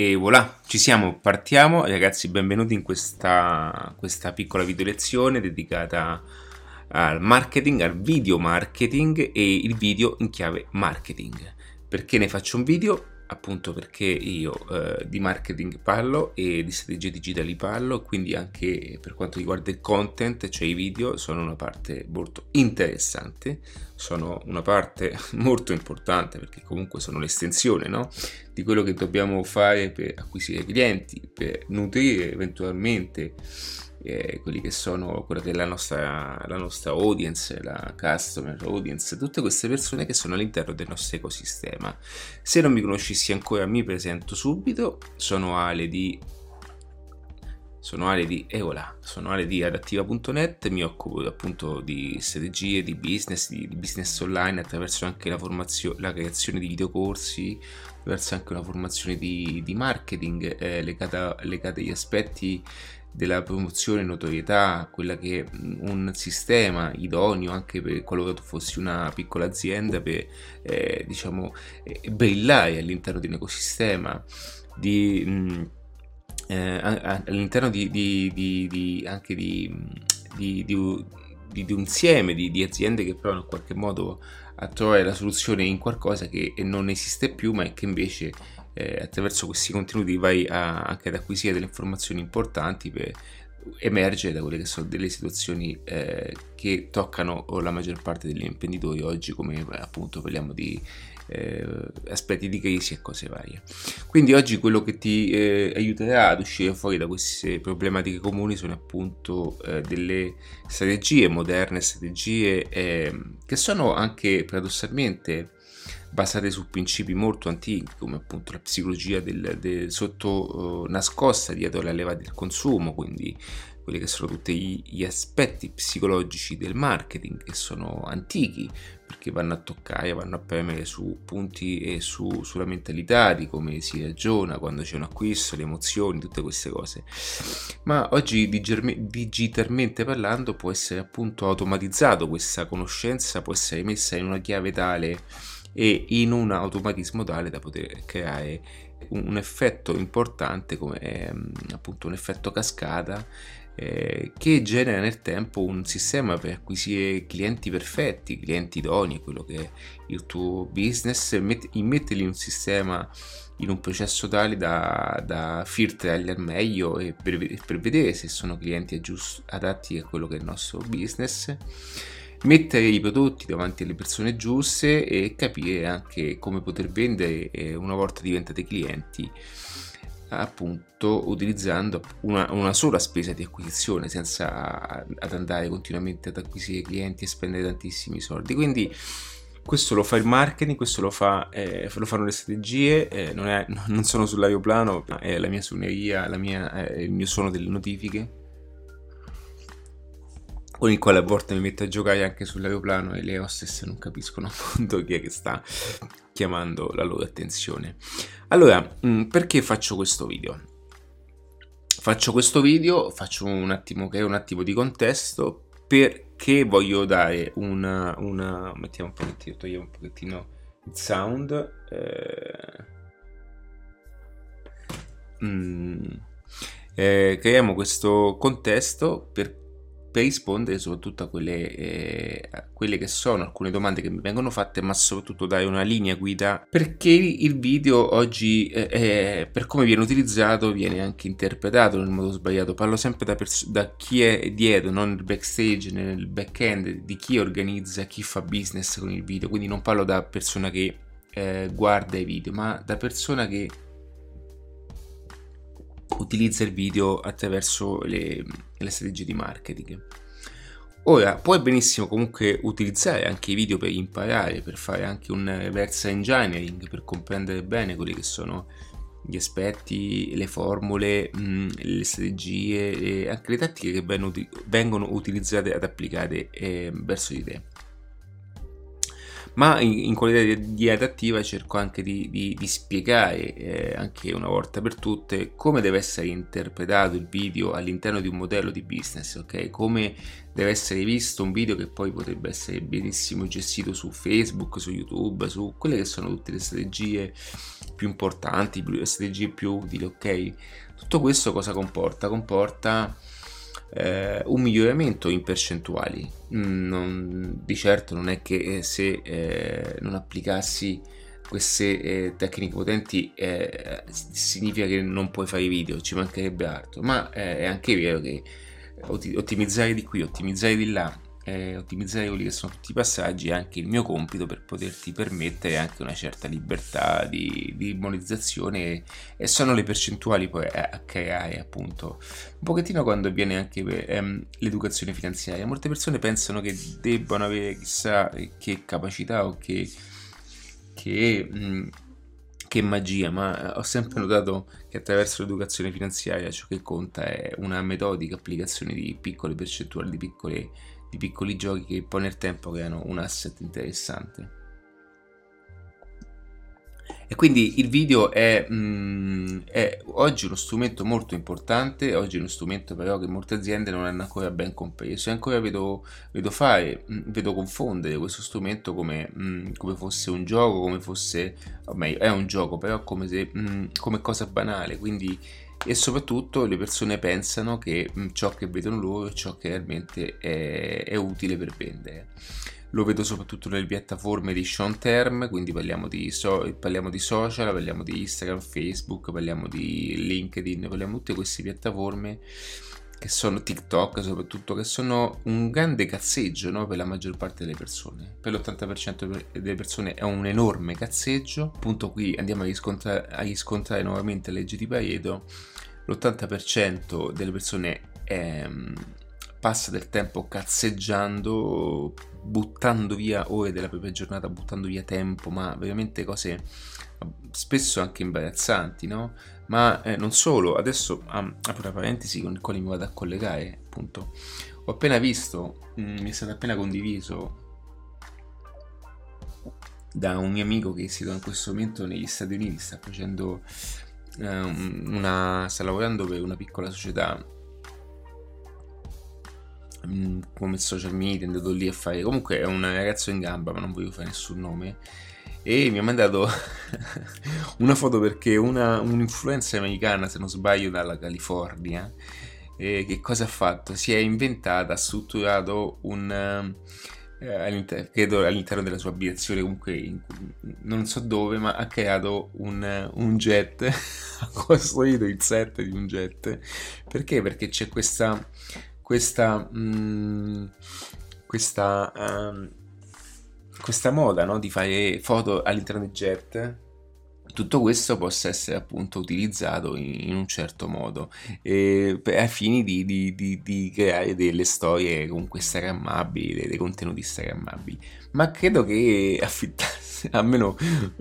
E voilà, ci siamo, partiamo. Ragazzi, benvenuti in questa, questa piccola video lezione dedicata al marketing, al video marketing e il video in chiave marketing. Perché ne faccio un video? Appunto perché io eh, di marketing parlo e di strategie digitali parlo, quindi anche per quanto riguarda il content, cioè i video, sono una parte molto interessante, sono una parte molto importante perché comunque sono l'estensione no? di quello che dobbiamo fare per acquisire clienti, per nutrire eventualmente eh, quelli che sono quella che è la nostra, la nostra audience, la customer audience, tutte queste persone che sono all'interno del nostro ecosistema. Se non mi conoscissi ancora mi presento subito, sono Ale di sono Ale di Eola, sono Ale di adattiva.net, mi occupo appunto di strategie, di business, di, business online attraverso anche la, formazione, la creazione di videocorsi, attraverso anche una formazione di, di marketing eh, legata, legata agli aspetti della promozione notorietà, quella che un sistema idoneo anche per qualora tu fossi una piccola azienda per eh, diciamo eh, brillare all'interno di un ecosistema di mh, eh, all'interno di, di, di, di anche di, di, un insieme di, aziende che provano in qualche modo a trovare la soluzione in qualcosa che non esiste più ma che invece eh, attraverso questi contenuti vai a, anche ad acquisire delle informazioni importanti per emergere da quelle che sono delle situazioni eh, che toccano la maggior parte degli imprenditori oggi come appunto parliamo di eh, aspetti di crisi e cose varie. Quindi oggi quello che ti eh, aiuterà ad uscire fuori da queste problematiche comuni sono appunto eh, delle strategie moderne strategie ehm, che sono anche paradossalmente basate su principi molto antichi come appunto la psicologia del, del sotto uh, nascosta dietro la leva del consumo, quindi quelli che sono tutti gli aspetti psicologici del marketing che sono antichi perché vanno a toccare, vanno a premere su punti e su, sulla mentalità di come si ragiona quando c'è un acquisto, le emozioni, tutte queste cose. Ma oggi digitalmente parlando può essere appunto automatizzato questa conoscenza, può essere messa in una chiave tale e in un automatismo tale da poter creare un, effetto importante come ehm, appunto un effetto cascata eh, che genera nel tempo un sistema per acquisire clienti perfetti, clienti idonei, quello che è il tuo business, met- in un sistema, in un processo tale da, da filtrarli al meglio e per, vedere se sono clienti adatti a quello che è il nostro business mettere i prodotti davanti alle persone giuste e capire anche come poter vendere una volta diventate clienti appunto utilizzando una, una, sola spesa di acquisizione senza ad andare continuamente ad acquisire clienti e spendere tantissimi soldi. Quindi questo lo fa il marketing, questo lo, fa, eh, lo fanno le strategie, eh, non, è, non, sono sull'aeroplano, è la mia suoneria, la mia, eh, il mio suono delle notifiche con il quale a volte mi metto a giocare anche sull'aeroplano e le hostess non capiscono appunto chi è che sta chiamando la loro attenzione. Allora, mm, perché faccio questo video? Faccio questo video, faccio un attimo, che è un attimo di contesto, perché voglio dare una, una mettiamo un pochettino, togliamo un pochettino il sound. Eh, mm, eh, creiamo questo contesto per per rispondere soprattutto a quelle, eh, a quelle, che sono alcune domande che mi vengono fatte, ma soprattutto dare una linea guida perché il video oggi, eh, eh, per come viene utilizzato, viene anche interpretato nel modo sbagliato. Parlo sempre da, pers- da chi è dietro, non nel backstage, nel back-end, di chi organizza, chi fa business con il video. Quindi non parlo da persona che eh, guarda i video, ma da persona che utilizza il video attraverso le, le strategie di marketing. Ora, puoi benissimo comunque utilizzare anche i video per imparare, per fare anche un reverse engineering, per comprendere bene quelli che sono gli aspetti, le formule, mh, le strategie anche le tattiche che vengono utilizzate ad applicare eh, verso di te. Ma in, in qualità di, di, adattiva cerco anche di, di, di spiegare eh, anche una volta per tutte come deve essere interpretato il video all'interno di un modello di business, ok? Come deve essere visto un video che poi potrebbe essere benissimo gestito su Facebook, su YouTube, su quelle che sono tutte le strategie più importanti, le strategie più utili, ok? Tutto questo cosa comporta? Comporta eh, un miglioramento in percentuali. Mm, non, di certo non è che eh, se eh, non applicassi queste eh, tecniche potenti eh, significa che non puoi fare video, ci mancherebbe altro, ma eh, è anche vero che ottimizzare di qui, ottimizzare di là eh, ottimizzare quelli che sono tutti i passaggi è anche il mio compito per poterti permettere anche una certa libertà di, di monetizzazione e, sono le percentuali poi a, a, creare appunto. Un pochettino quando avviene anche ehm, l'educazione finanziaria. Molte persone pensano che debbano avere chissà che capacità o che, che mh, che magia, ma ho sempre notato che attraverso l'educazione finanziaria ciò che conta è una metodica applicazione di piccole percentuali, di piccole di piccoli giochi che poi nel tempo creano un asset interessante. E quindi il video è, mm, è, oggi uno strumento molto importante, oggi è uno strumento però che molte aziende non hanno ancora ben compreso e ancora vedo, vedo fare, mm, vedo confondere questo strumento come, mm, come, fosse un gioco, come fosse, o meglio, è un gioco però come, se, come cosa banale, quindi e soprattutto le persone pensano che mm, ciò che vedono loro è ciò che realmente è, è utile per vendere. Lo vedo soprattutto nelle piattaforme di short term, quindi parliamo di, so, parliamo di social, parliamo di Instagram, Facebook, parliamo di LinkedIn, parliamo di tutte queste piattaforme che sono TikTok soprattutto, che sono un grande cazzeggio no? per la maggior parte delle persone. Per l'80% delle persone è un enorme cazzeggio. Appunto qui andiamo a riscontrare, a riscontrare nuovamente legge di Pareto. L'80% delle persone è, ehm, passa del tempo cazzeggiando, buttando via ore della propria giornata, buttando via tempo, ma veramente cose spesso anche imbarazzanti, no? Ma eh, non solo, adesso apro una parentesi con il quale mi vado a collegare, appunto. Ho appena visto, mh, mm, mi è stato appena condiviso da un mio amico che si trova in questo momento negli Stati Uniti, sta facendo eh, una, sta lavorando per una piccola società mm, come social media, è andato lì a fare, comunque è un ragazzo in gamba, ma non voglio fare nessun nome e mi ha mandato una foto perché una, un'influenza americana, se non sbaglio, dalla California, eh, che cosa ha fatto? Si è inventata, ha strutturato un... Eh, all'inter- credo all'interno della sua abitazione, comunque in, non so dove, ma ha creato un, un jet, ha costruito il set di un jet. Perché? Perché c'è questa... questa... Mh, mm, questa um, questa moda no? di fare foto all'interno di jet tutto questo possa essere appunto utilizzato in, un certo modo eh, ai fini di, di, di, di, creare delle storie comunque instagrammabili, dei, dei contenuti instagrammabili ma credo che affittare almeno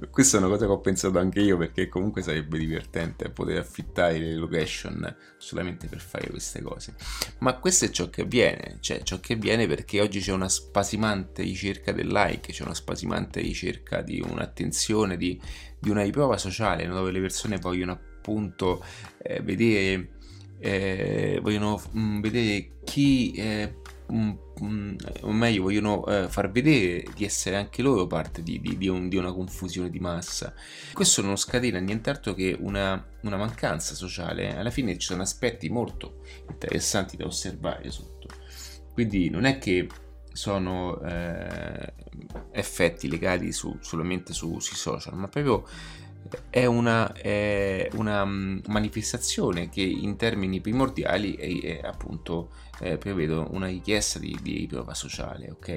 questa è una cosa che ho pensato anche io perché comunque sarebbe divertente poter affittare le location solamente per fare queste cose. Ma questo è ciò che avviene, cioè ciò che avviene perché oggi c'è una spasimante ricerca del like, c'è una spasimante ricerca di un'attenzione, di, di una riprova sociale dove le persone vogliono appunto eh, vedere eh, vogliono mh, mm, vedere chi eh, o meglio vogliono eh, far vedere di essere anche loro parte di, di, di, un, di, una confusione di massa. Questo non scatena nient'altro che una, una, mancanza sociale. Alla fine ci sono aspetti molto interessanti da osservare sotto. Quindi non è che sono eh, effetti legati su, solamente su, sui social, ma proprio è una, è una mm, manifestazione che in termini primordiali è, è appunto eh, prevedo una richiesta di, di prova sociale, ok?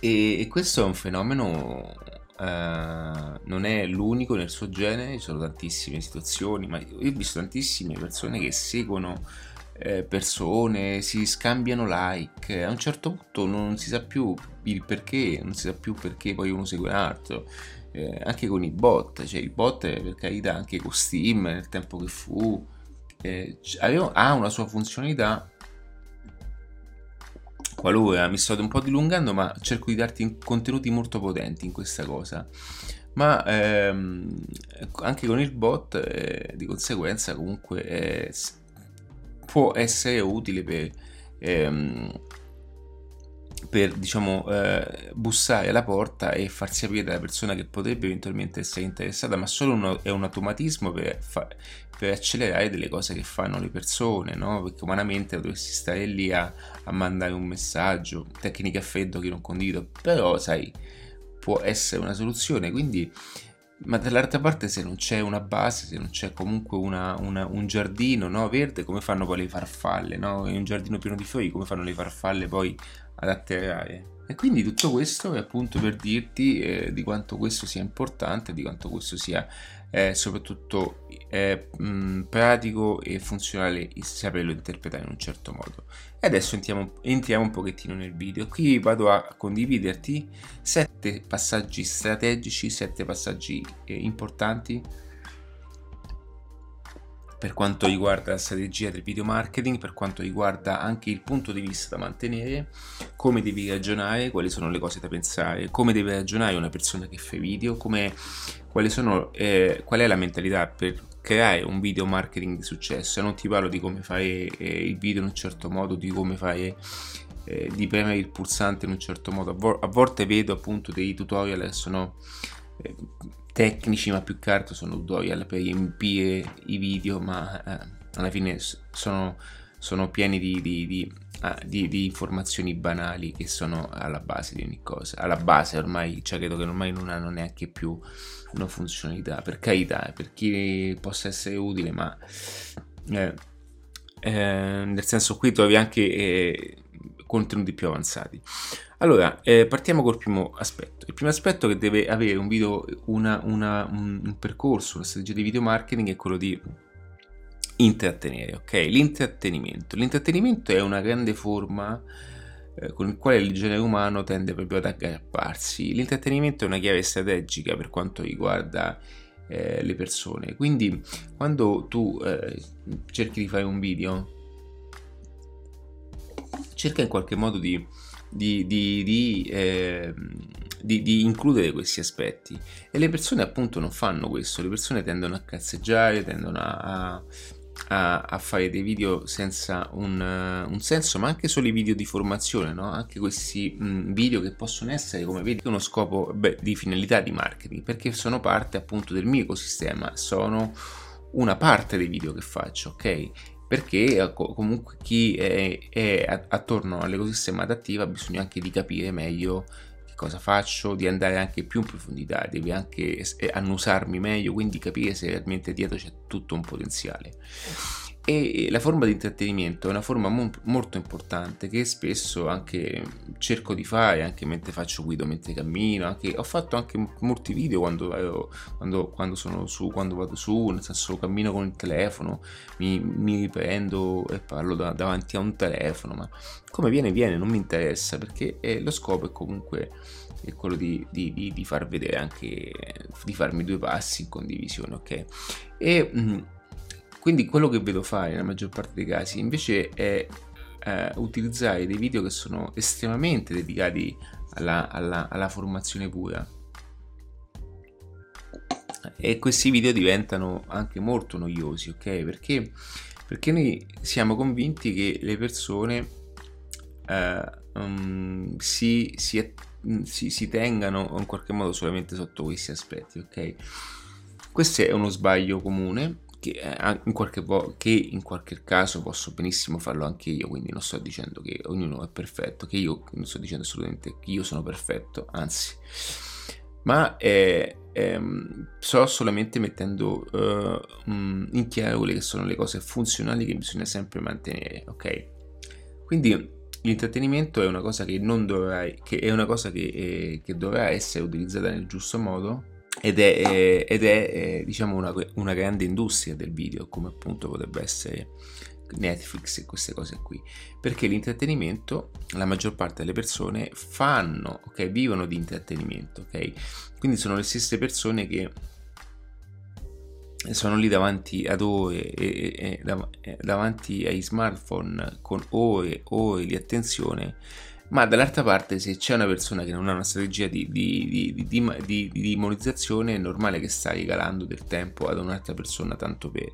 E, e questo è un fenomeno Uh, non è l'unico nel suo genere, ci sono tantissime situazioni, ma io ho visto tantissime persone che seguono eh, persone, si scambiano like, a un certo punto non si sa più il perché, non si sa più perché poi uno segue un altro, eh, anche con i bot, cioè i bot per carità anche con Steam nel tempo che fu, eh, aveva, ha una sua funzionalità qualora mi sto un po' dilungando, ma cerco di darti contenuti molto potenti in questa cosa. Ma ehm, anche con il bot, eh, di conseguenza, comunque eh, può essere utile per, ehm, per diciamo, eh, bussare alla porta e farsi capire dalla persona che potrebbe eventualmente essere interessata, ma solo uno, è un automatismo per, fa, per, accelerare delle cose che fanno le persone, no? perché umanamente dovresti stare lì a, a mandare un messaggio, tecniche a freddo che non condivido, però sai, può essere una soluzione, quindi ma dall'altra parte se non c'è una base, se non c'è comunque una, una, un giardino no, verde, come fanno poi le farfalle? No? In un giardino pieno di fiori, come fanno le farfalle poi ad atterrare? E quindi tutto questo è appunto per dirti eh, di quanto questo sia importante, di quanto questo sia eh, soprattutto eh, mh, pratico e funzionale saperlo interpretare in un certo modo. E adesso entriamo, entriamo un pochettino nel video. Qui vado a condividerti sette passaggi strategici, sette passaggi eh, importanti per quanto riguarda la strategia del video marketing, per quanto riguarda anche il punto di vista da mantenere, come devi ragionare, quali sono le cose da pensare, come deve ragionare una persona che fa video, come, sono, eh, qual è la mentalità per creare un video marketing di successo. Non ti parlo di come fare eh, il video in un certo modo, di come fare eh, di premere il pulsante in un certo modo. A, vo- a volte vedo appunto dei tutorial che sono eh, tecnici, ma più che altro sono tutorial per riempire i video, ma eh, alla fine sono, sono pieni di, di, di, ah, di, informazioni banali che sono alla base di ogni cosa. Alla base ormai, cioè credo che ormai non hanno neanche più una funzionalità, per carità, per chi possa essere utile, ma eh, eh, nel senso qui trovi anche eh, contenuti più avanzati. Allora, eh, partiamo col primo aspetto. Il primo aspetto che deve avere un video, una, una, un, percorso, una strategia di video marketing è quello di intrattenere, ok? L'intrattenimento. L'intrattenimento è una grande forma eh, con il quale il genere umano tende proprio ad aggrapparsi. L'intrattenimento è una chiave strategica per quanto riguarda eh, le persone. Quindi, quando tu eh, cerchi di fare un video, cerca in qualche modo di di, di, eh, di, includere questi aspetti e le persone appunto non fanno questo, le persone tendono a cazzeggiare, tendono a, a, a fare dei video senza un, un, senso, ma anche solo i video di formazione, no? anche questi mh, video che possono essere, come vedi, uno scopo beh, di finalità di marketing, perché sono parte appunto del mio ecosistema, sono una parte dei video che faccio, ok? Perché eh, comunque chi è, è attorno all'ecosistema adattivo ha bisogno anche di capire meglio che cosa faccio, di andare anche più in profondità, deve anche annusarmi meglio, quindi capire se realmente dietro c'è tutto un potenziale. E la forma di intrattenimento è una forma mo- molto importante che spesso anche cerco di fare anche mentre faccio guido, mentre cammino. Anche, ho fatto anche molti video quando, quando, quando, sono su, quando vado su, nel senso cammino con il telefono, mi, mi riprendo e parlo da, davanti a un telefono. Ma come viene, viene, non mi interessa perché eh, lo scopo è comunque è quello di, di, di, di, far vedere anche, di farmi due passi in condivisione, ok? E. Mh, mm, quindi quello che vedo fare nella maggior parte dei casi invece è eh, utilizzare dei video che sono estremamente dedicati alla, alla, alla formazione pura. E questi video diventano anche molto noiosi, ok? Perché, perché noi siamo convinti che le persone eh, um, si, si, si, si tengano in qualche modo solamente sotto questi aspetti, ok? Questo è uno sbaglio comune che, eh, in qualche vo- che in qualche caso posso benissimo farlo anche io, quindi non sto dicendo che ognuno è perfetto, che io non sto dicendo assolutamente che io sono perfetto, anzi, ma eh, ehm, sto solamente mettendo uh, in chiaro quelle che sono le cose funzionali che bisogna sempre mantenere, ok? Quindi l'intrattenimento è una cosa che non dovrà, che è una cosa che, eh, che dovrà essere utilizzata nel giusto modo ed è, eh, ed è eh, diciamo una, una, grande industria del video come appunto potrebbe essere Netflix e queste cose qui. Perché l'intrattenimento la maggior parte delle persone fanno ok vivono di intrattenimento ok? Quindi sono le stesse persone che sono lì davanti ad ore e, e, e, davanti ai smartphone con ore e ore di attenzione ma dall'altra parte se c'è una persona che non ha una strategia di, di, di, di, monetizzazione è normale che stai regalando del tempo ad un'altra persona tanto per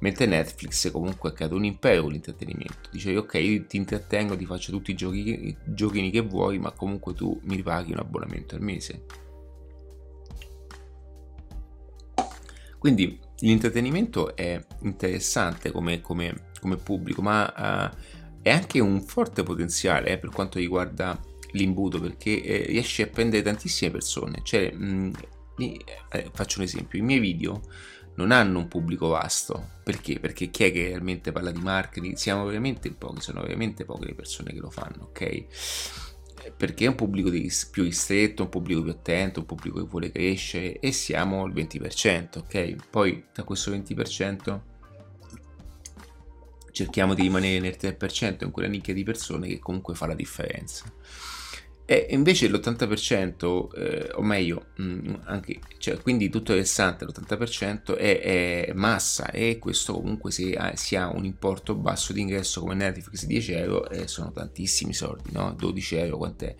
mentre Netflix comunque ha creato un impero con l'intrattenimento. Dicevi ok ti intrattengo ti faccio tutti i giochi, giochini che vuoi ma comunque tu mi paghi un abbonamento al mese. Quindi l'intrattenimento è interessante come, come, come pubblico ma uh, è anche un forte potenziale eh, per quanto riguarda l'imbuto perché eh, riesce a prendere tantissime persone. Cioè, mh, eh, faccio un esempio, i miei video non hanno un pubblico vasto. Perché? Perché chi è che realmente parla di marketing? Siamo veramente pochi, sono veramente poche le persone che lo fanno, ok? Perché è un pubblico più ristretto, un pubblico più attento, un pubblico che vuole crescere e siamo al 20%, ok? Poi da questo 20% cerchiamo di rimanere nel 3% in quella nicchia di persone che comunque fa la differenza. E invece l'80%, eh, o meglio, mh, mm, anche, cioè, quindi tutto il restante, l'80% è, è, massa e questo comunque se ha, si ha un importo basso di ingresso come Netflix 10 euro eh, sono tantissimi soldi, no? 12 euro quant'è?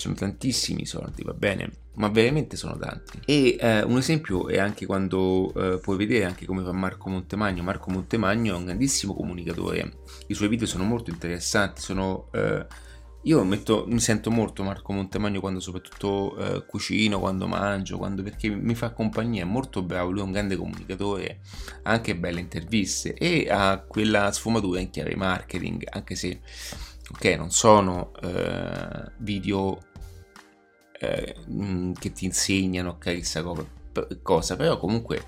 Sono tantissimi soldi, va bene, ma veramente sono tanti. E eh, un esempio è anche quando eh, puoi vedere anche come fa Marco Montemagno. Marco Montemagno è un grandissimo comunicatore, i suoi video sono molto interessanti, sono... Eh, io metto, mi sento molto Marco Montemagno quando soprattutto eh, cucino, quando mangio, quando, perché mi fa compagnia, è molto bravo, lui è un grande comunicatore, ha anche belle interviste e ha quella sfumatura in chiave marketing, anche se ok non sono eh, video eh, mm, che ti insegnano chissà cosa, però comunque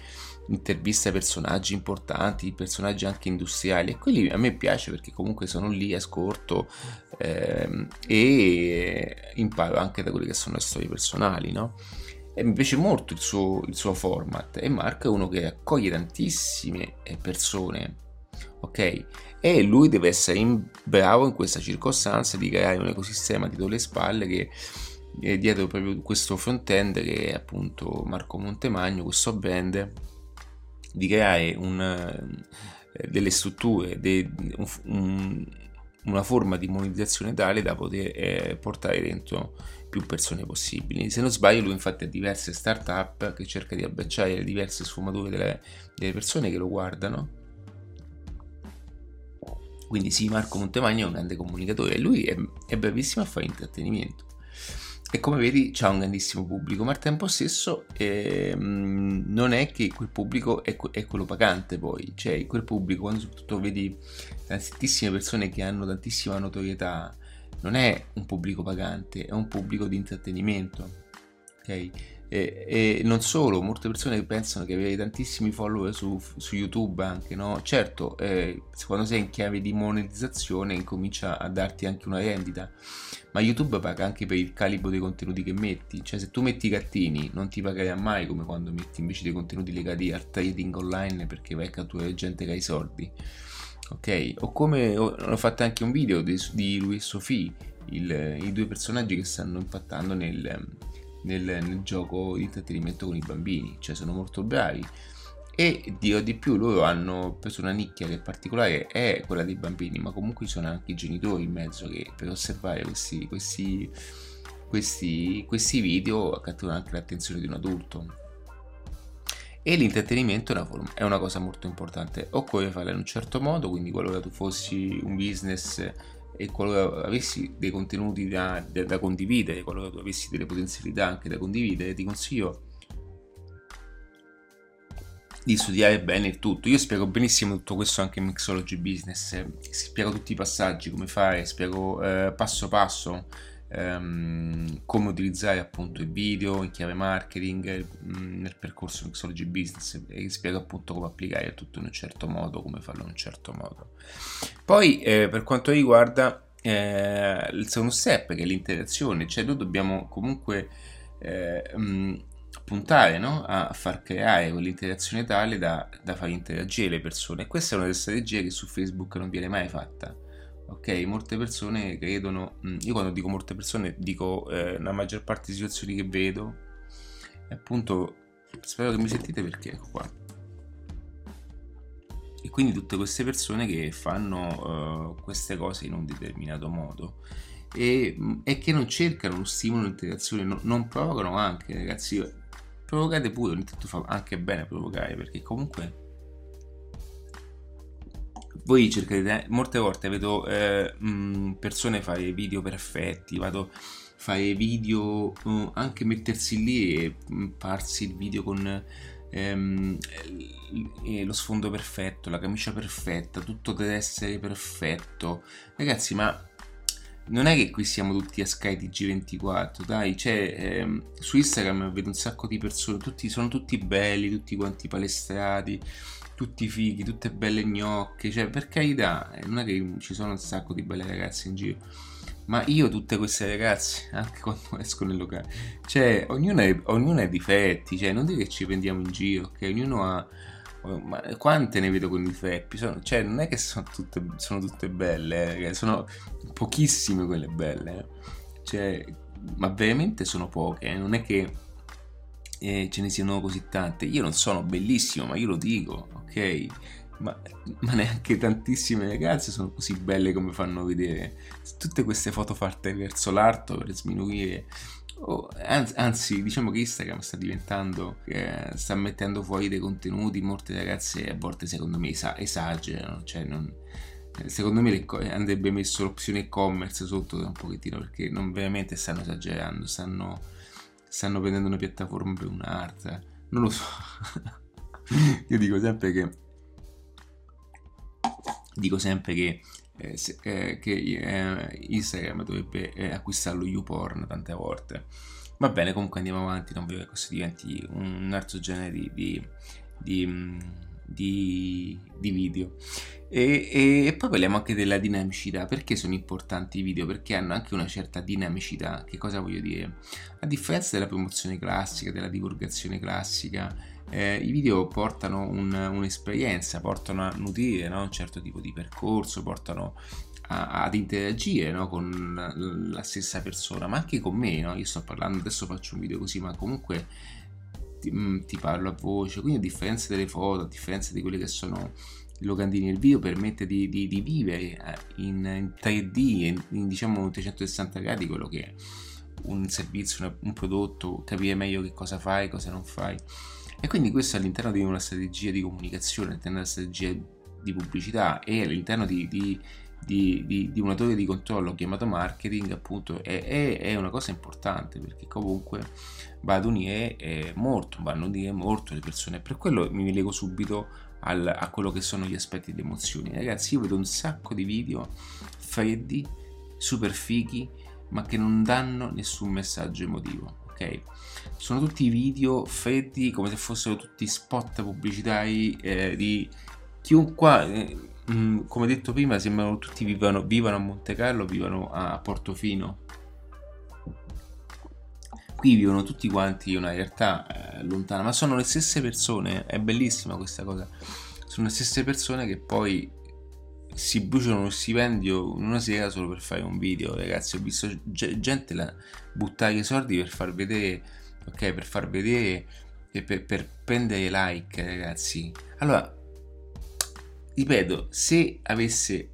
intervista personaggi importanti, personaggi anche industriali e quelli a me piace perché comunque sono lì, ascolto ehm, e imparo anche da quelle che sono le storie personali, no? E mi piace molto il suo, il suo format e Mark è uno che accoglie tantissime eh, persone, ok? E lui deve essere in, bravo in questa circostanza di creare un ecosistema dietro le spalle che e dietro proprio questo front-end che è appunto Marco Montemagno, questo brand, di creare un, eh, delle strutture, de, un, una forma di monetizzazione tale da poter eh, portare dentro più persone possibili. Se non sbaglio, lui infatti ha diverse start-up che cerca di abbracciare le diverse sfumature delle, delle persone che lo guardano. Quindi sì, Marco Montemagno è un grande comunicatore e lui è, è bravissimo a fare intrattenimento e come vedi c'ha un grandissimo pubblico, ma al tempo stesso eh, non è che quel pubblico è, è, quello pagante poi, cioè quel pubblico quando soprattutto vedi tantissime persone che hanno tantissima notorietà, non è un pubblico pagante, è un pubblico di intrattenimento, ok? E, e, non solo, molte persone pensano che avere tantissimi follower su, su YouTube anche, no? Certo, eh, quando sei in chiave di monetizzazione incomincia a darti anche una rendita, ma YouTube paga anche per il calibro dei contenuti che metti, cioè se tu metti i gattini non ti pagherà mai come quando metti invece dei contenuti legati al trading online perché vai a catturare gente che ha i soldi, ok? O come ho, ho fatto anche un video di, di lui e il, i due personaggi che stanno impattando nel nel, nel gioco di intrattenimento con i bambini, cioè sono molto bravi. E dirò di più, loro hanno preso una nicchia che in particolare è quella dei bambini, ma comunque ci sono anche i genitori in mezzo che per osservare questi, questi, questi, questi video catturano anche l'attenzione di un adulto. E l'intrattenimento è una, forma, è una cosa molto importante. Occorre farlo in un certo modo, quindi qualora tu fossi un business e qualora avessi dei contenuti da, da, da, condividere, qualora tu avessi delle potenzialità anche da condividere, ti consiglio di studiare bene il tutto. Io spiego benissimo tutto questo anche in Mixology Business, spiego tutti i passaggi, come fare, spiego eh, passo passo ehm, come utilizzare appunto il video in chiave marketing mh, mm, nel percorso Mixology Business e spiego appunto come applicare tutto in un certo modo, come farlo in un certo modo. Poi eh, per quanto riguarda eh, il secondo step che è l'interazione, cioè noi dobbiamo comunque eh, mh, mm, puntare no? a far creare quell'interazione tale da, da far interagire le persone. E questa è una delle strategie che su Facebook non viene mai fatta ok? Molte persone credono, mm, io quando dico molte persone dico eh, la maggior parte di situazioni che vedo, appunto spero che mi sentite perché ecco qua. e quindi tutte queste persone che fanno uh, queste cose in un determinato modo e, e, che non cercano lo stimolo l'interazione, no, non provocano anche, ragazzi. Provocate pure, ogni tanto fa anche bene provocare perché comunque voi cercate molte volte vedo eh, mh, persone fare video perfetti, vado fare video uh, anche mettersi lì e farsi il video con ehm, lo sfondo perfetto, la camicia perfetta, tutto deve essere perfetto. Ragazzi, ma non è che qui siamo tutti a Sky TG24, dai, c'è ehm, su Instagram vedo un sacco di persone, tutti, sono tutti belli, tutti quanti palestrati, tutti fighi, tutte belle gnocche, cioè per carità, eh, non è che ci sono un sacco di belle ragazze in giro. Ma io tutte queste ragazze, anche quando esco nel locale, cioè ognuno ha, difetti, cioè non dire che ci prendiamo in giro, che ognuno ha... Ma quante ne vedo con i difetti? Sono, cioè non è che sono tutte, sono tutte belle, eh, sono pochissime quelle belle. Eh. Cioè, ma veramente sono poche, eh? non è che eh, ce ne siano così tante. Io non sono bellissimo, ma io lo dico, ok? ma, ma, neanche tantissime ragazze sono così belle come fanno vedere. Tutte queste foto fatte verso l'alto per sminuire. Oh, anzi, anzi, diciamo che Instagram sta diventando, eh, sta mettendo fuori dei contenuti, molte ragazze a volte secondo me esa- esagerano, cioè non, eh, secondo me andrebbe messo l'opzione e-commerce sotto un pochettino perché non veramente stanno esagerando, stanno, stanno prendendo una piattaforma per un'arte, non lo so. Io dico sempre che dico sempre che, eh, se, eh, che eh, Instagram dovrebbe eh, acquistarlo YouPorn tante volte. Va bene, comunque andiamo avanti, non voglio che questo diventi un altro genere di, di, di, di, di video. E, e, e, poi parliamo anche della dinamicità. Perché sono importanti i video? Perché hanno anche una certa dinamicità. Che cosa voglio dire? A differenza della promozione classica, della divulgazione classica, eh, i video portano un, un'esperienza, portano a nutrire no? un certo tipo di percorso, portano ad interagire no? con la stessa persona, ma anche con me. No? Io sto parlando, adesso faccio un video così, ma comunque ti, mm, ti parlo a voce. Quindi, a differenza delle foto, a differenza di quelli che sono i locandini, il video permette di, di, di vivere eh, in, in 3D, in, in diciamo 360 gradi quello che è un servizio, un prodotto, capire meglio che cosa fai, cosa non fai. E quindi questo all'interno di una strategia di comunicazione, all'interno una strategia di pubblicità e all'interno di, di, di, di una torre di controllo chiamato marketing, appunto, è, è, è, una cosa importante perché comunque va ad unire eh, molto, vanno a unire molto le persone. Per quello mi lego subito al, a quello che sono gli aspetti di emozioni. Ragazzi, io vedo un sacco di video freddi, super fighi, ma che non danno nessun messaggio emotivo ok? Sono tutti video freddi come se fossero tutti spot pubblicitari eh, di chiunque, eh, mm, come detto prima, sembrano tutti vivano, vivano a Monte Carlo, vivano a Portofino. Qui vivono tutti quanti una realtà eh, lontana, ma sono le stesse persone, è bellissima questa cosa. Sono le stesse persone che poi si bruciano uno stipendio in una sera solo per fare un video, ragazzi. Ho visto gente la, buttare i soldi per far vedere, ok, per far vedere e per, per prendere like, ragazzi. Allora, ripeto, se avesse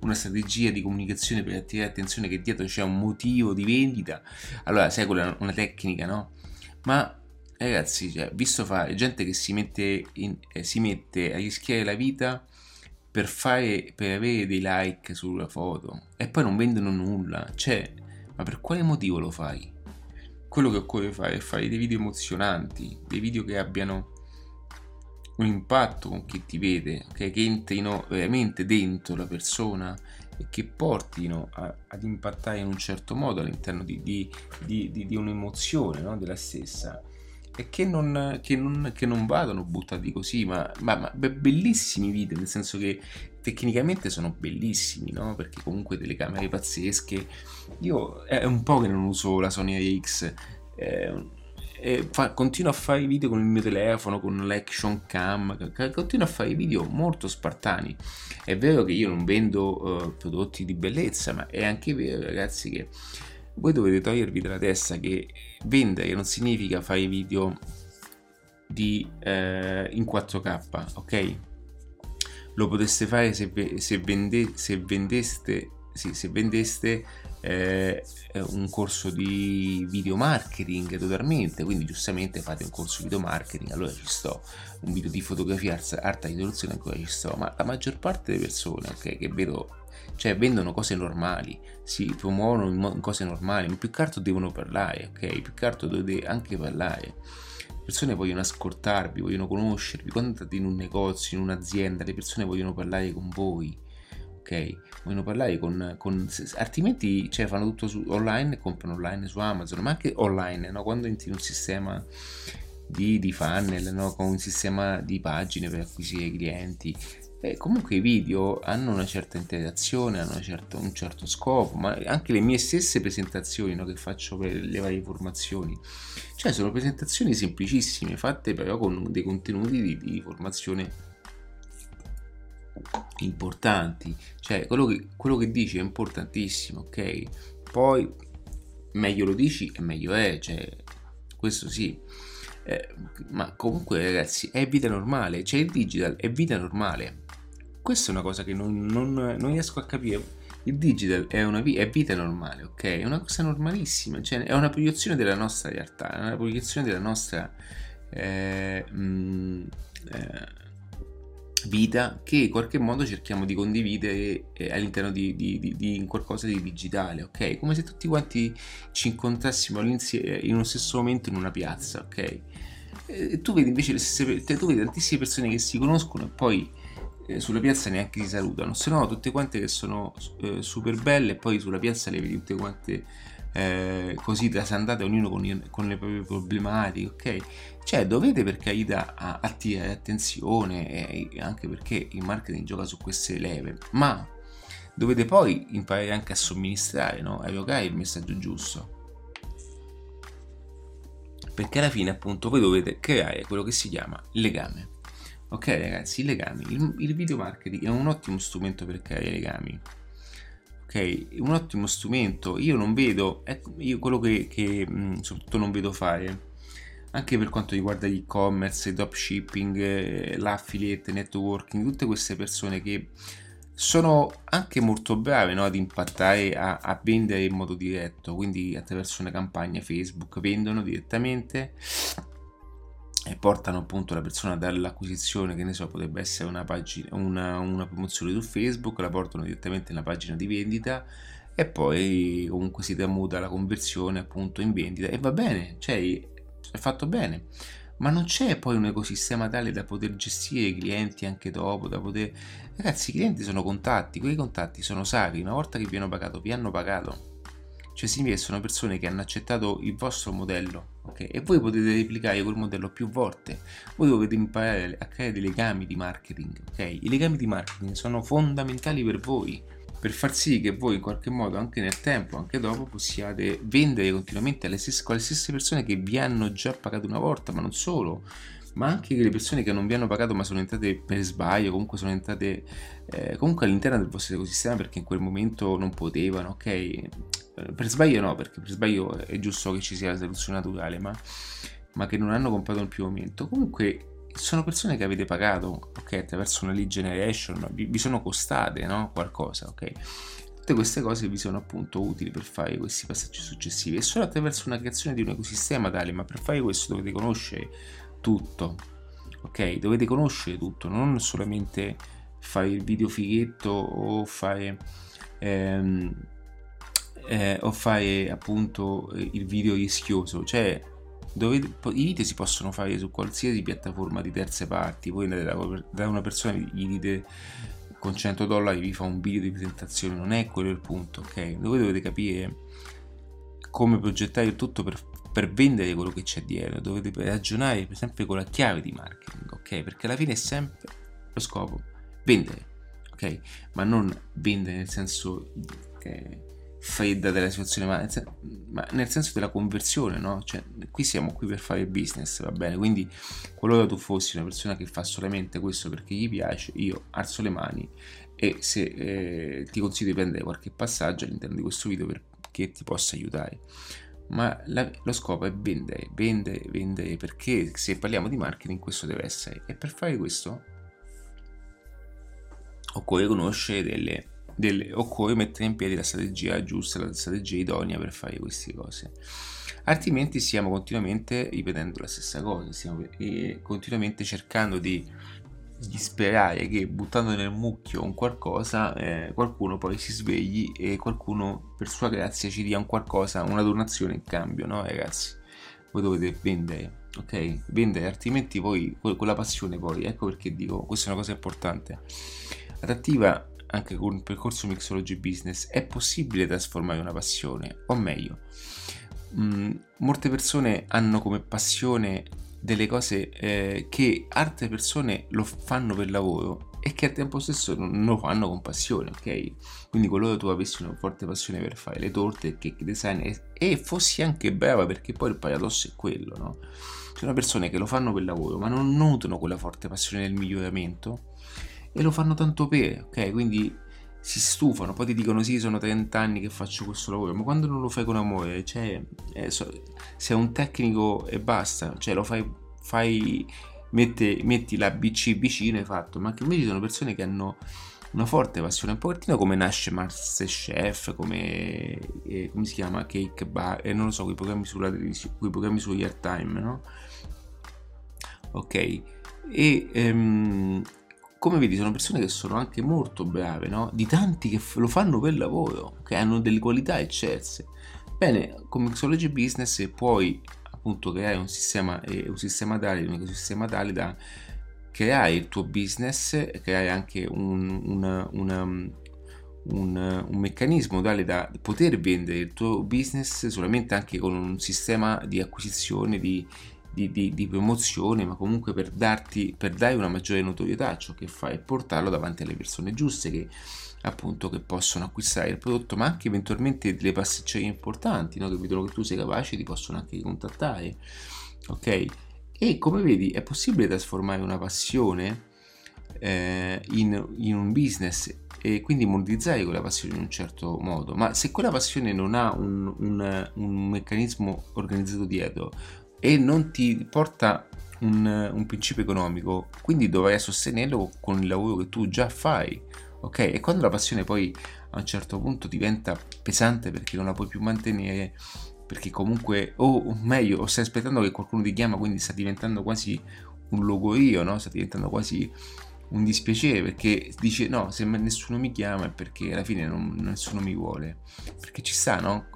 una strategia di comunicazione per attirare attenzione che dietro c'è un motivo di vendita, allora sai quella una tecnica, no? Ma ragazzi, cioè, visto fare gente che si mette, in, eh, si mette a rischiare la vita per, fare, per avere dei like sulla foto e poi non vendono nulla, cioè, ma per quale motivo lo fai? Quello che occorre fare è fare dei video emozionanti, dei video che abbiano un impatto con chi ti vede, okay? che entrino veramente dentro la persona e che portino a, ad impattare in un certo modo all'interno di, di, di, di un'emozione no? della stessa e che non, che non, che non vadano buttati così, ma, ma, ma, bellissimi video, nel senso che tecnicamente sono bellissimi, no? Perché comunque telecamere pazzesche. Io è un po' che non uso la Sony X. Eh, fa, continuo a fare video con il mio telefono, con l'action cam, continuo a fare video molto spartani. È vero che io non vendo uh, prodotti di bellezza, ma è anche vero, ragazzi, che voi dovete togliervi dalla testa che vendere non significa fare video di, eh, in 4K, ok? lo poteste fare se, se, vende, se vendeste, sì, se vendeste eh, un corso di video marketing totalmente, quindi giustamente fate un corso di video marketing, allora ci sto, un video di fotografia, alta risoluzione ancora ci sto, ma la maggior parte delle persone okay, che vedo cioè vendono cose normali, si promuovono in cose normali, ma più che altro devono parlare, ok? Più che altro dovete anche parlare. Le persone vogliono ascoltarvi, vogliono conoscervi, quando andate in un negozio, in un'azienda, le persone vogliono parlare con voi, ok? Vogliono parlare con... con altrimenti cioè, fanno tutto su, online, comprano online su Amazon, ma anche online, no? Quando entri in un sistema di, di funnel, no? con un sistema di pagine per acquisire clienti, Beh, comunque i video hanno una certa interazione, hanno certo, un certo scopo, ma anche le mie stesse presentazioni no, che faccio per le varie formazioni, cioè sono presentazioni semplicissime, fatte però con dei contenuti di, di formazione importanti, cioè quello che, quello che dici è importantissimo, ok? Poi meglio lo dici e meglio è, cioè questo sì. Eh, ma comunque ragazzi è vita normale, cioè il digital è vita normale questa è una cosa che non, non, non riesco a capire. Il digital è, una è vita normale, ok? È una cosa normalissima, cioè è una proiezione della nostra realtà, è una proiezione della nostra eh, mh, mm, eh, vita che in qualche modo cerchiamo di condividere eh, all'interno di, di, di, di, qualcosa di digitale, ok? Come se tutti quanti ci incontrassimo in uno stesso momento in una piazza, ok? E tu vedi invece le stesse, tu vedi tantissime persone che si conoscono e poi eh, sulla piazza neanche si salutano, se no tutte quante che sono eh, super belle e poi sulla piazza le vedi tutte quante eh, così trasandate ognuno con, con, le proprie problematiche, ok? Cioè dovete per carità attirare attenzione e anche perché il marketing gioca su queste leve, ma dovete poi imparare anche a somministrare, no? a evocare il messaggio giusto. Perché alla fine appunto voi dovete creare quello che si chiama legame. Ok ragazzi, i legami. Il, il video marketing è un ottimo strumento per creare legami. Ok, un ottimo strumento. Io non vedo, ecco, io quello che, che soprattutto non vedo fare, anche per quanto riguarda l'e-commerce, il dropshipping, eh, l'affiliate, networking, tutte queste persone che sono anche molto brave no, ad impattare, a, a, vendere in modo diretto, quindi attraverso una campagna Facebook vendono direttamente e portano appunto la persona dall'acquisizione, che ne so, potrebbe essere una, pagina, una, una promozione su Facebook, la portano direttamente nella pagina di vendita e poi comunque si tramuta la conversione appunto in vendita e va bene, cioè è fatto bene ma non c'è poi un ecosistema tale da poter gestire i clienti anche dopo, da poter... Ragazzi, i clienti sono contatti, quei contatti sono sacri, una volta che vi hanno pagato, vi hanno pagato. Cioè significa che sono persone che hanno accettato il vostro modello, ok? E voi potete replicare quel modello più volte. Voi dovete imparare a creare dei legami di marketing, ok? I legami di marketing sono fondamentali per voi, per far sì che voi in qualche modo anche nel tempo, anche dopo, possiate vendere continuamente alle stesse, alle stesse persone che vi hanno già pagato una volta, ma non solo, ma anche le persone che non vi hanno pagato ma sono entrate per sbaglio, comunque sono entrate eh, comunque all'interno del vostro ecosistema perché in quel momento non potevano, ok? Eh, per sbaglio no, perché per sbaglio è giusto che ci sia la selezione naturale, ma, ma che non hanno comprato nel primo momento. Comunque sono persone che avete pagato, ok, attraverso una lead generation, vi, vi sono costate, no? Qualcosa, ok? Tutte queste cose vi sono appunto utili per fare questi passaggi successivi e solo attraverso una creazione di un ecosistema tale, ma per fare questo dovete conoscere tutto, ok? Dovete conoscere tutto, non solamente fare il video fighetto o fare... Ehm, eh, o fare appunto il video rischioso, cioè dovete, i video si possono fare su qualsiasi piattaforma di terze parti, voi andate da, una persona gli dite con 100 dollari vi fa un video di presentazione, non è quello il punto, ok? Voi dovete capire come progettare il tutto per, per vendere quello che c'è dietro, dovete ragionare esempio con la chiave di marketing, ok? Perché alla fine è sempre lo scopo vendere, ok? Ma non vendere nel senso che fredda della situazione, ma ma nel, senso della conversione, no? Cioè, qui siamo qui per fare business, va bene? Quindi, qualora tu fossi una persona che fa solamente questo perché gli piace, io alzo le mani e se eh, ti consiglio di prendere qualche passaggio all'interno di questo video perché ti possa aiutare. Ma la, lo scopo è vendere, vendere, vendere, perché se parliamo di marketing questo deve essere. E per fare questo occorre conoscere delle, delle, occorre mettere in piedi la strategia giusta, la strategia idonea per fare queste cose. Altrimenti stiamo continuamente ripetendo la stessa cosa, stiamo continuamente cercando di, di sperare che buttando nel mucchio un qualcosa, eh, qualcuno poi si svegli e qualcuno per sua grazia ci dia un qualcosa, una donazione in cambio, no ragazzi? Voi dovete vendere, ok? Vendere, altrimenti poi con la passione poi, ecco perché dico, questa è una cosa importante. Adattiva anche con il percorso Mixology Business è possibile trasformare una passione, o meglio, mh, mm, molte persone hanno come passione delle cose eh, che altre persone lo fanno per lavoro e che al tempo stesso non lo fanno con passione, ok? Quindi qualora tu avessi una forte passione per fare le torte, il cake design e, e fossi anche brava perché poi il paradosso è quello, no? Ci sono persone che lo fanno per lavoro ma non nutrono quella forte passione nel miglioramento e lo fanno tanto per, ok? Quindi si stufano, poi ti dicono sì, sono 30 anni che faccio questo lavoro, ma quando non lo fai con amore, cioè, eh, so, sei un tecnico e basta, cioè lo fai, fai mette, metti la BC vicino e fatto, ma che invece sono persone che hanno una forte passione, un pochettino come nasce Masterchef, come, eh, come si chiama, Cake Bar, eh, non lo so, quei programmi sulla quei programmi su Airtime, no? Ok, e ehm, come vedi sono persone che sono anche molto brave, no? Di tanti che lo fanno per lavoro, che hanno delle qualità eccelse. Bene, con Mixology Business puoi appunto creare un sistema, eh, un sistema tale, un ecosistema tale da creare il tuo business, creare anche un, una, una, un, un, meccanismo tale da poter vendere il tuo business solamente anche con un sistema di acquisizione, di, di, di, di, promozione, ma comunque per, darti, per dare una maggiore notorietà a ciò che fai e portarlo davanti alle persone giuste che appunto che possono acquistare il prodotto, ma anche eventualmente delle pasticcerie importanti, no? che vedono che tu sei capace, ti possono anche contattare. Ok? E come vedi è possibile trasformare una passione eh, in, in un business e quindi monetizzare quella passione in un certo modo, ma se quella passione non ha un, un, un meccanismo organizzato dietro, e non ti porta un, un, principio economico, quindi dovrai sostenerlo con il lavoro che tu già fai, ok? E quando la passione poi a un certo punto diventa pesante perché non la puoi più mantenere, perché comunque, o meglio, o stai aspettando che qualcuno ti chiama, quindi sta diventando quasi un logorio, no? Sta diventando quasi un dispiacere perché dice no, se nessuno mi chiama è perché alla fine non, nessuno mi vuole. Perché ci sta, no?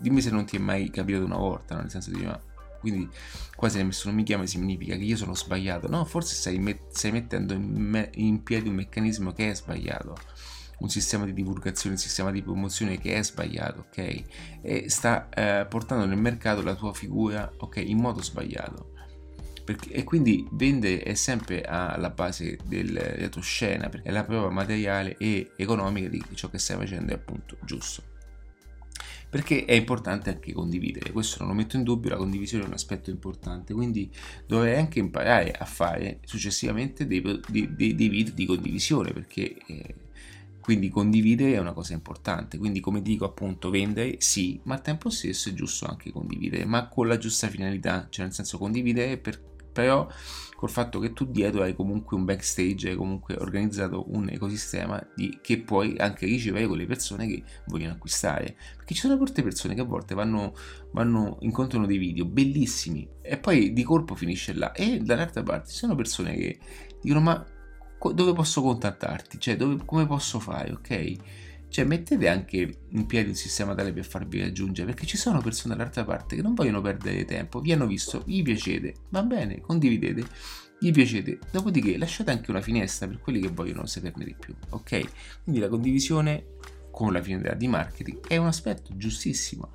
Dimmi se non ti è mai capitato una volta, no? Nel senso di ma quindi quasi nessuno mi chiama significa che io sono sbagliato. No, forse stai, met- stai mettendo in, me- in, piedi un meccanismo che è sbagliato, un sistema di divulgazione, un sistema di promozione che è sbagliato, ok? E sta eh, portando nel mercato la tua figura, ok, in modo sbagliato. Perché, e quindi vendere è sempre alla base del, della tua scena, perché è la prova materiale e economica di ciò che stai facendo è appunto giusto perché è importante anche condividere, questo non lo metto in dubbio, la condivisione è un aspetto importante, quindi dovrei anche imparare a fare successivamente dei, dei, dei, video di condivisione, perché eh, quindi condividere è una cosa importante, quindi come dico appunto vendere sì, ma al tempo stesso è giusto anche condividere, ma con la giusta finalità, cioè nel senso condividere per però col fatto che tu dietro hai comunque un backstage, hai comunque organizzato un ecosistema di, che puoi anche ricevere con le persone che vogliono acquistare. Perché ci sono molte persone che a volte vanno, vanno incontrano dei video bellissimi e poi di colpo finisce là. E dall'altra parte ci sono persone che dicono ma dove posso contattarti? Cioè dove, come posso fare? Ok? Cioè mettete anche in piedi un sistema tale per farvi raggiungere, perché ci sono persone dall'altra parte che non vogliono perdere tempo, vi hanno visto, gli piacete, va bene, condividete, gli piacete, dopodiché lasciate anche una finestra per quelli che vogliono saperne di più, ok? Quindi la condivisione con la finalità di marketing è un aspetto giustissimo,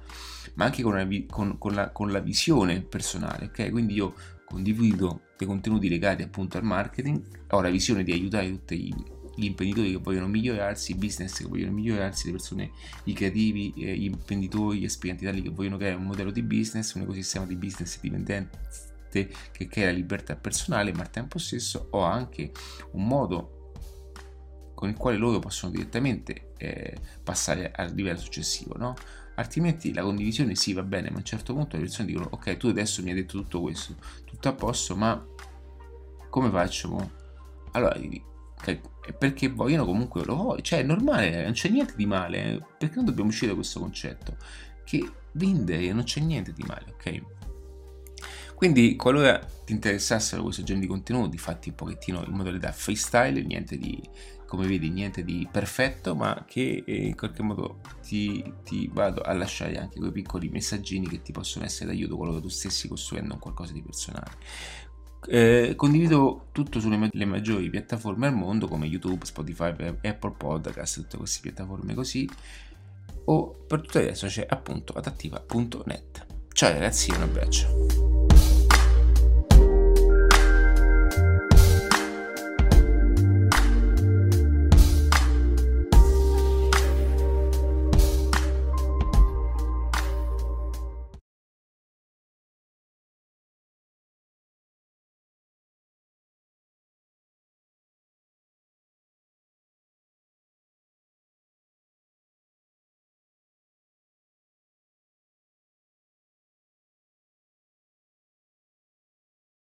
ma anche con, una, con, con, la, con la visione personale, ok? Quindi io condivido dei contenuti legati appunto al marketing, ho la visione di aiutare tutti gli gli imprenditori che vogliono migliorarsi, i business che vogliono migliorarsi, le persone, i creativi, eh, gli imprenditori, gli esperti tali che vogliono creare un modello di business, un ecosistema di business dipendente che crea libertà personale, ma al tempo stesso ho anche un modo con il quale loro possono direttamente eh, passare al livello successivo, no? Altrimenti la condivisione sì va bene, ma a un certo punto le persone dicono ok, tu adesso mi hai detto tutto questo, tutto a posto, ma come faccio? Allora perché vogliono comunque lo vogliono, cioè è normale, non c'è niente di male, perché non dobbiamo uscire da questo concetto che vende non c'è niente di male, ok? Quindi qualora ti interessassero questo genere di contenuti fatti un pochettino in modalità freestyle, niente di, come vedi, niente di perfetto, ma che eh, in qualche modo ti, ti vado a lasciare anche quei piccoli messaggini che ti possono essere d'aiuto qualora tu stessi costruendo qualcosa di personale. Eh, condivido tutto sulle ma- maggiori piattaforme al mondo come YouTube, Spotify, Apple Podcast, tutte queste piattaforme così o per tutto adesso c'è appunto adattiva.net. Ciao ragazzi, un abbraccio.